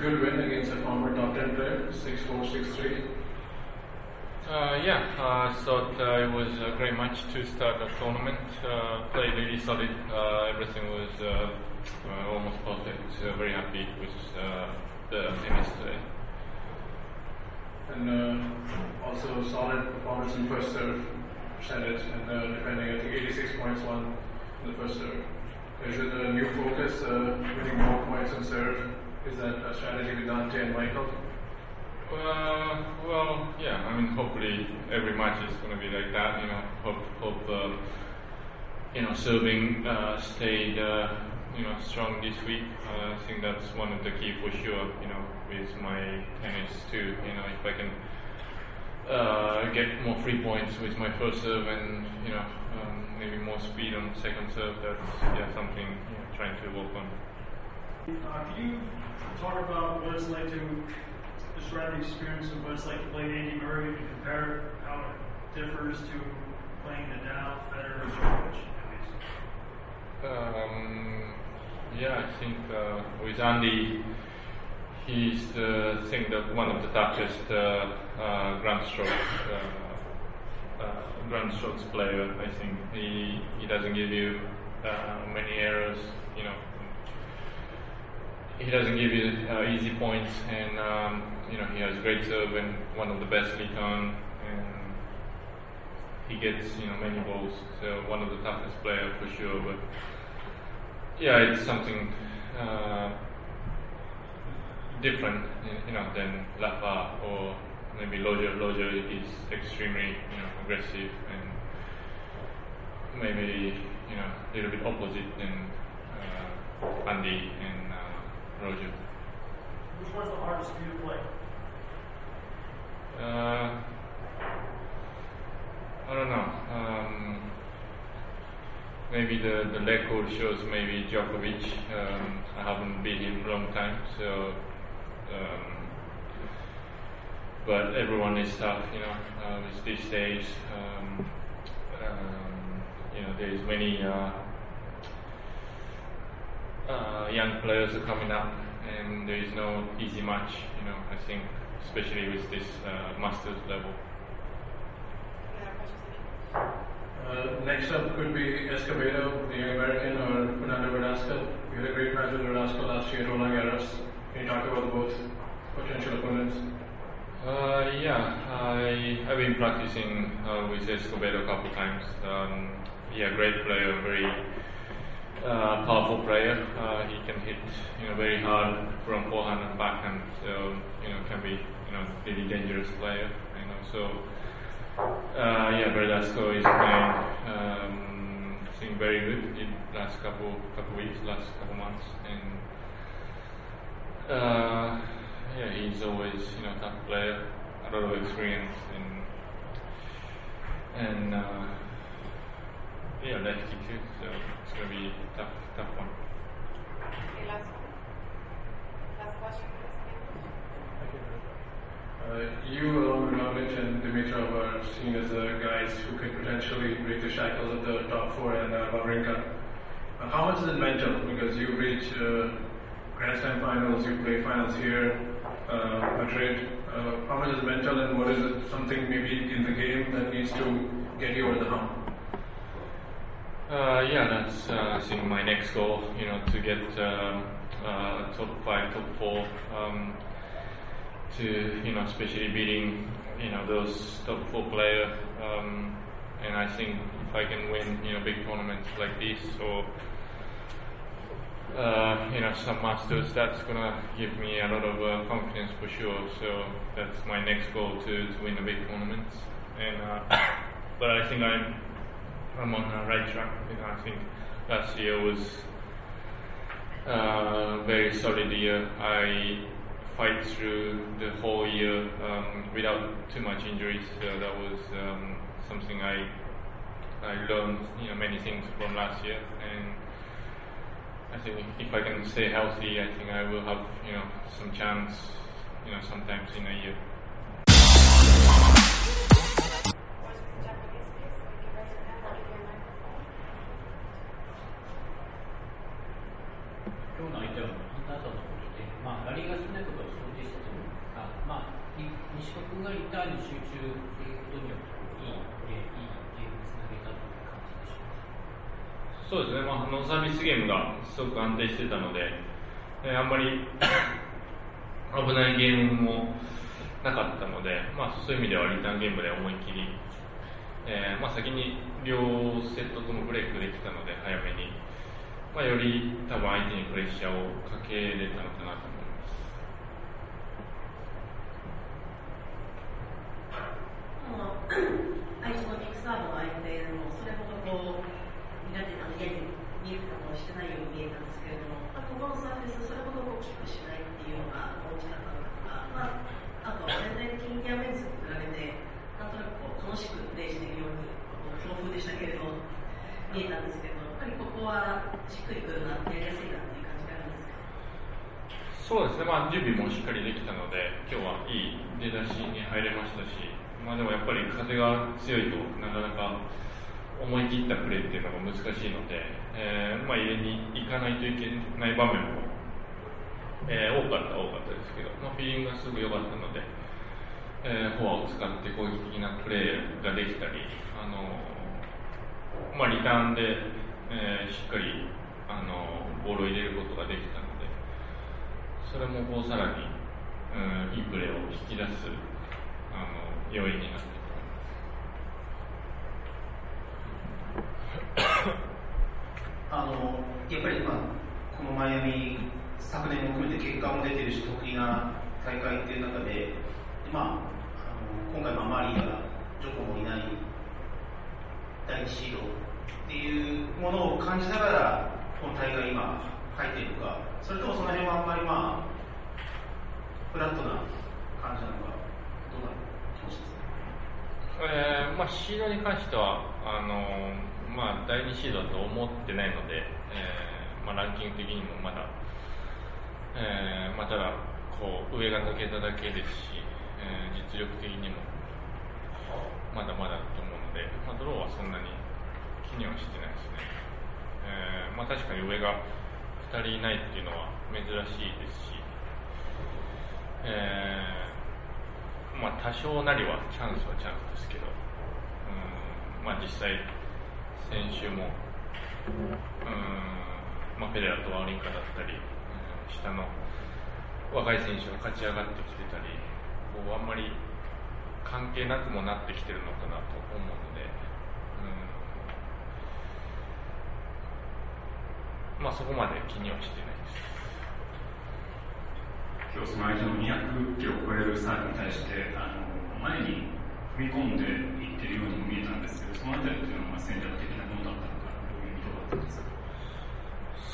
good win against a former top 10 player, 6-4, 6-3. Uh, yeah, I thought uh, it was a great match to start the tournament. Uh, played really solid. Uh, everything was uh, uh, almost perfect. So very happy with the finish today. And also solid performance in first serve, percentage, and defending I think 86 points won in the first serve. Is it a new focus, winning more points on serve? Is that a strategy with Dante and Michael? Uh, well, yeah. I mean, hopefully every match is going to be like that. You know, hope hope uh, you know serving uh, stayed uh, you know strong this week. Uh, I think that's one of the key for sure. You know, with my tennis too. You know, if I can uh, get more free points with my first serve and you know um, maybe more speed on second serve, that's yeah something you know, trying to work on. Uh, can you talk about what it's like to describe the experience of what it's like to play Andy Murray and compare how it differs to playing Nadal, Federer, Djokovic? Um, yeah, I think uh, with Andy, he's the I think that one of the toughest uh, uh, grand strokes uh, uh, grand strokes player. I think he he doesn't give you uh, many errors. You know, he doesn't give you uh, easy points, and um, you know he has great serve and one of the best return, and he gets you know many balls. So one of the toughest player for sure. But yeah, it's something uh, different, you know, than Rafa or maybe Loja. Loja is extremely you know aggressive and maybe you know a little bit opposite than uh, Andy and Which one's the hardest for you to play? Uh, I don't know. Um, maybe the, the record shows maybe Djokovic. Um, I haven't been him a long time, so. Um, but everyone is tough, you know. Uh, these days, um, um, you know, there's many. Uh, uh, young players are coming up, and there is no easy match. You know, I think, especially with this uh, masters level. Uh, next up could be Escobedo, the American, or Fernando Verdasco. You had a great match with Verdasco last year Roland Garros. Can you talk about both potential opponents? Uh, yeah, I, I've been practicing uh, with Escobedo a couple times. Um, yeah, great player, very uh, powerful player. Uh, he can hit you know very hard from forehand and backhand, so you know can be you know really dangerous player. You know so uh, yeah, Verdasco is playing um, I very good in last couple couple weeks, last couple months, and uh, yeah, he's always you know tough player, a lot of experience and and uh, yeah, lefty too. So it's going to be a tough, tough one. Okay, last one. Last question, uh, you, along with Novich and Dimitrov, are seen as the guys who could potentially break the shackles of the top four and uh, Wawrinka. Uh, how much is it mental? Because you reach uh, Grand Slam finals, you play finals here, uh, Madrid. Uh, how much is mental, and what is it? Something maybe in the game that needs to get you over the hump? Uh, yeah, that's uh, I think my next goal. You know, to get um, uh, top five, top four. Um, to you know, especially beating you know those top four players. Um, and I think if I can win you know big tournaments like this or uh, you know some masters, that's gonna give me a lot of uh, confidence for sure. So that's my next goal to, to win a big tournament. And uh, but I think I'm I'm on the right track. I think last year was uh, very solid year. I fight through the whole year um, without too much injuries. So that was um, something I I learned you know many things from last year, and I think if I can stay healthy, I think I will have you know some chance you know sometimes in a year. そこがリターンに集中することによっていい、ゲームにつなげたという感じでしょうか。そうですね、まあ、ノンサービスゲームがすごく安定してたので、えーあんまり 危ないゲームもなかったので、まあ、そういう意味ではリターンゲームで思いっきり、えーまあ、先に両セットともブレイクできたので早めに、まあ、より多分相手にプレッシャーをかけれたのかなと思います。あの相手のビッグサーブの相手もそれほどこう苦手な嫌に見えることをしてないように見えたんですけれども、まあ、ここのサービスそれほどこうキックしないっていうのが大きかったのとか、まあ、あと全然インディアメンズと比べてなんとなくこう楽しくプレーしているように強風でしたけれど見えたんですけどやっぱりここはしっくりくるなやりやすいなっていう感じがあるんですか？そうですね、まあ、準備もしっかりできたので、今日はいい出だしに入れましたし、まあ、でもやっぱり風が強いとなかなか思い切ったプレーっていうのが難しいので、えーまあ、入れに行かないといけない場面も、えー多かった多かったですけど、まあ、フィーリングがすごく良かったので、えーフォアを使って攻撃的なプレーができたり、あのまあ、リターンで、えーしっかりあのボールを入れることができたので、それもこうさらに、うん、いいプレーを引き出すあの要因になっていると思います。あのやっぱり、まあ、このマイアミ、昨年も含めて結果も出てるし、得意な大会っていう中で、まあ、あの今回もマリーやジョコもいない第一シードっていうものを感じながら、この大会、今、入っているのか、それともその辺はあんまり、まあ、フラットな感じなのか、どうな気持ちですか？えーまあ、シードに関してはあのまあ、第2シードだと思ってないので、えーまあ、ランキング的にもまだ、えーまあ、ただこう上が抜けただけですし、えー実力的にもまだまだと思うので、まあ、ドローはそんなに気にはしてないですね、えまあ、確かに上が2人いないっていうのは珍しいですし、えまあ、多少なりはチャンスはチャンスですけど、うんまあ、実際、先週も、うんまあ、フェデラーとワウリンカだったり、うん下の若い選手が勝ち上がってきてたり、こうあんまり関係なくもなってきてるのかなと思うので、うんまあ、そこまで気にはしてないです。今日その相手の200キロを超えるサーブに対してあの前に踏み込んでいってるようにも見えたんですけどそのあたりっていうのは戦略的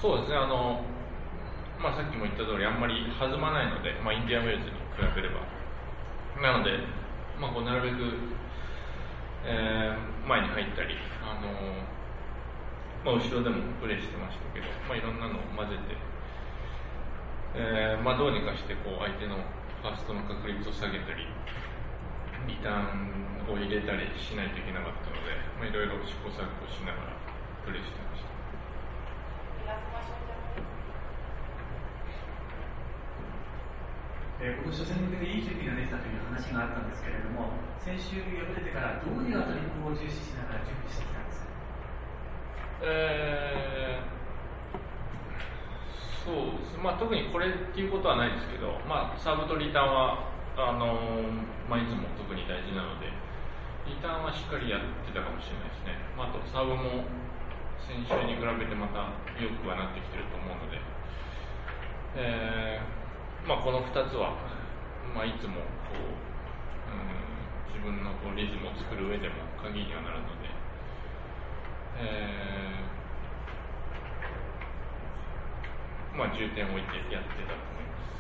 そうですね、あのまあ、さっきも言った通り、あんまり弾まないので、まあ、インディアンウェルズに比べれば。なので、まあ、こうなるべく、えー前に入ったり、あのまあ、後ろでもプレーしてましたけど、まあ、いろんなのを混ぜて、えーまあ、どうにかしてこう相手のファーストの確率を下げたり、リターンを入れたりしないといけなかったので、まあ、いろいろ試行錯誤しながらプレーしてました。えー、この初戦に向けていい準備ができたという話があったんですけれども、先週敗れてからどういうアタリングを重視しながら準備してきたんですか？えーそうです、まあ、特にこれっていうことはないですけど、まあ、サーブとリターンはあのまあ、いつも特に大事なので、リターンはしっかりやってたかもしれないですね、まあ、あとサーブも先週に比べてまた良くはなってきてると思うので、えーまあ、この2つは、まあ、いつもこう、うん、自分のこうリズムを作る上でも鍵にはなるので。えーまあ、重点を置いてやってたと思います。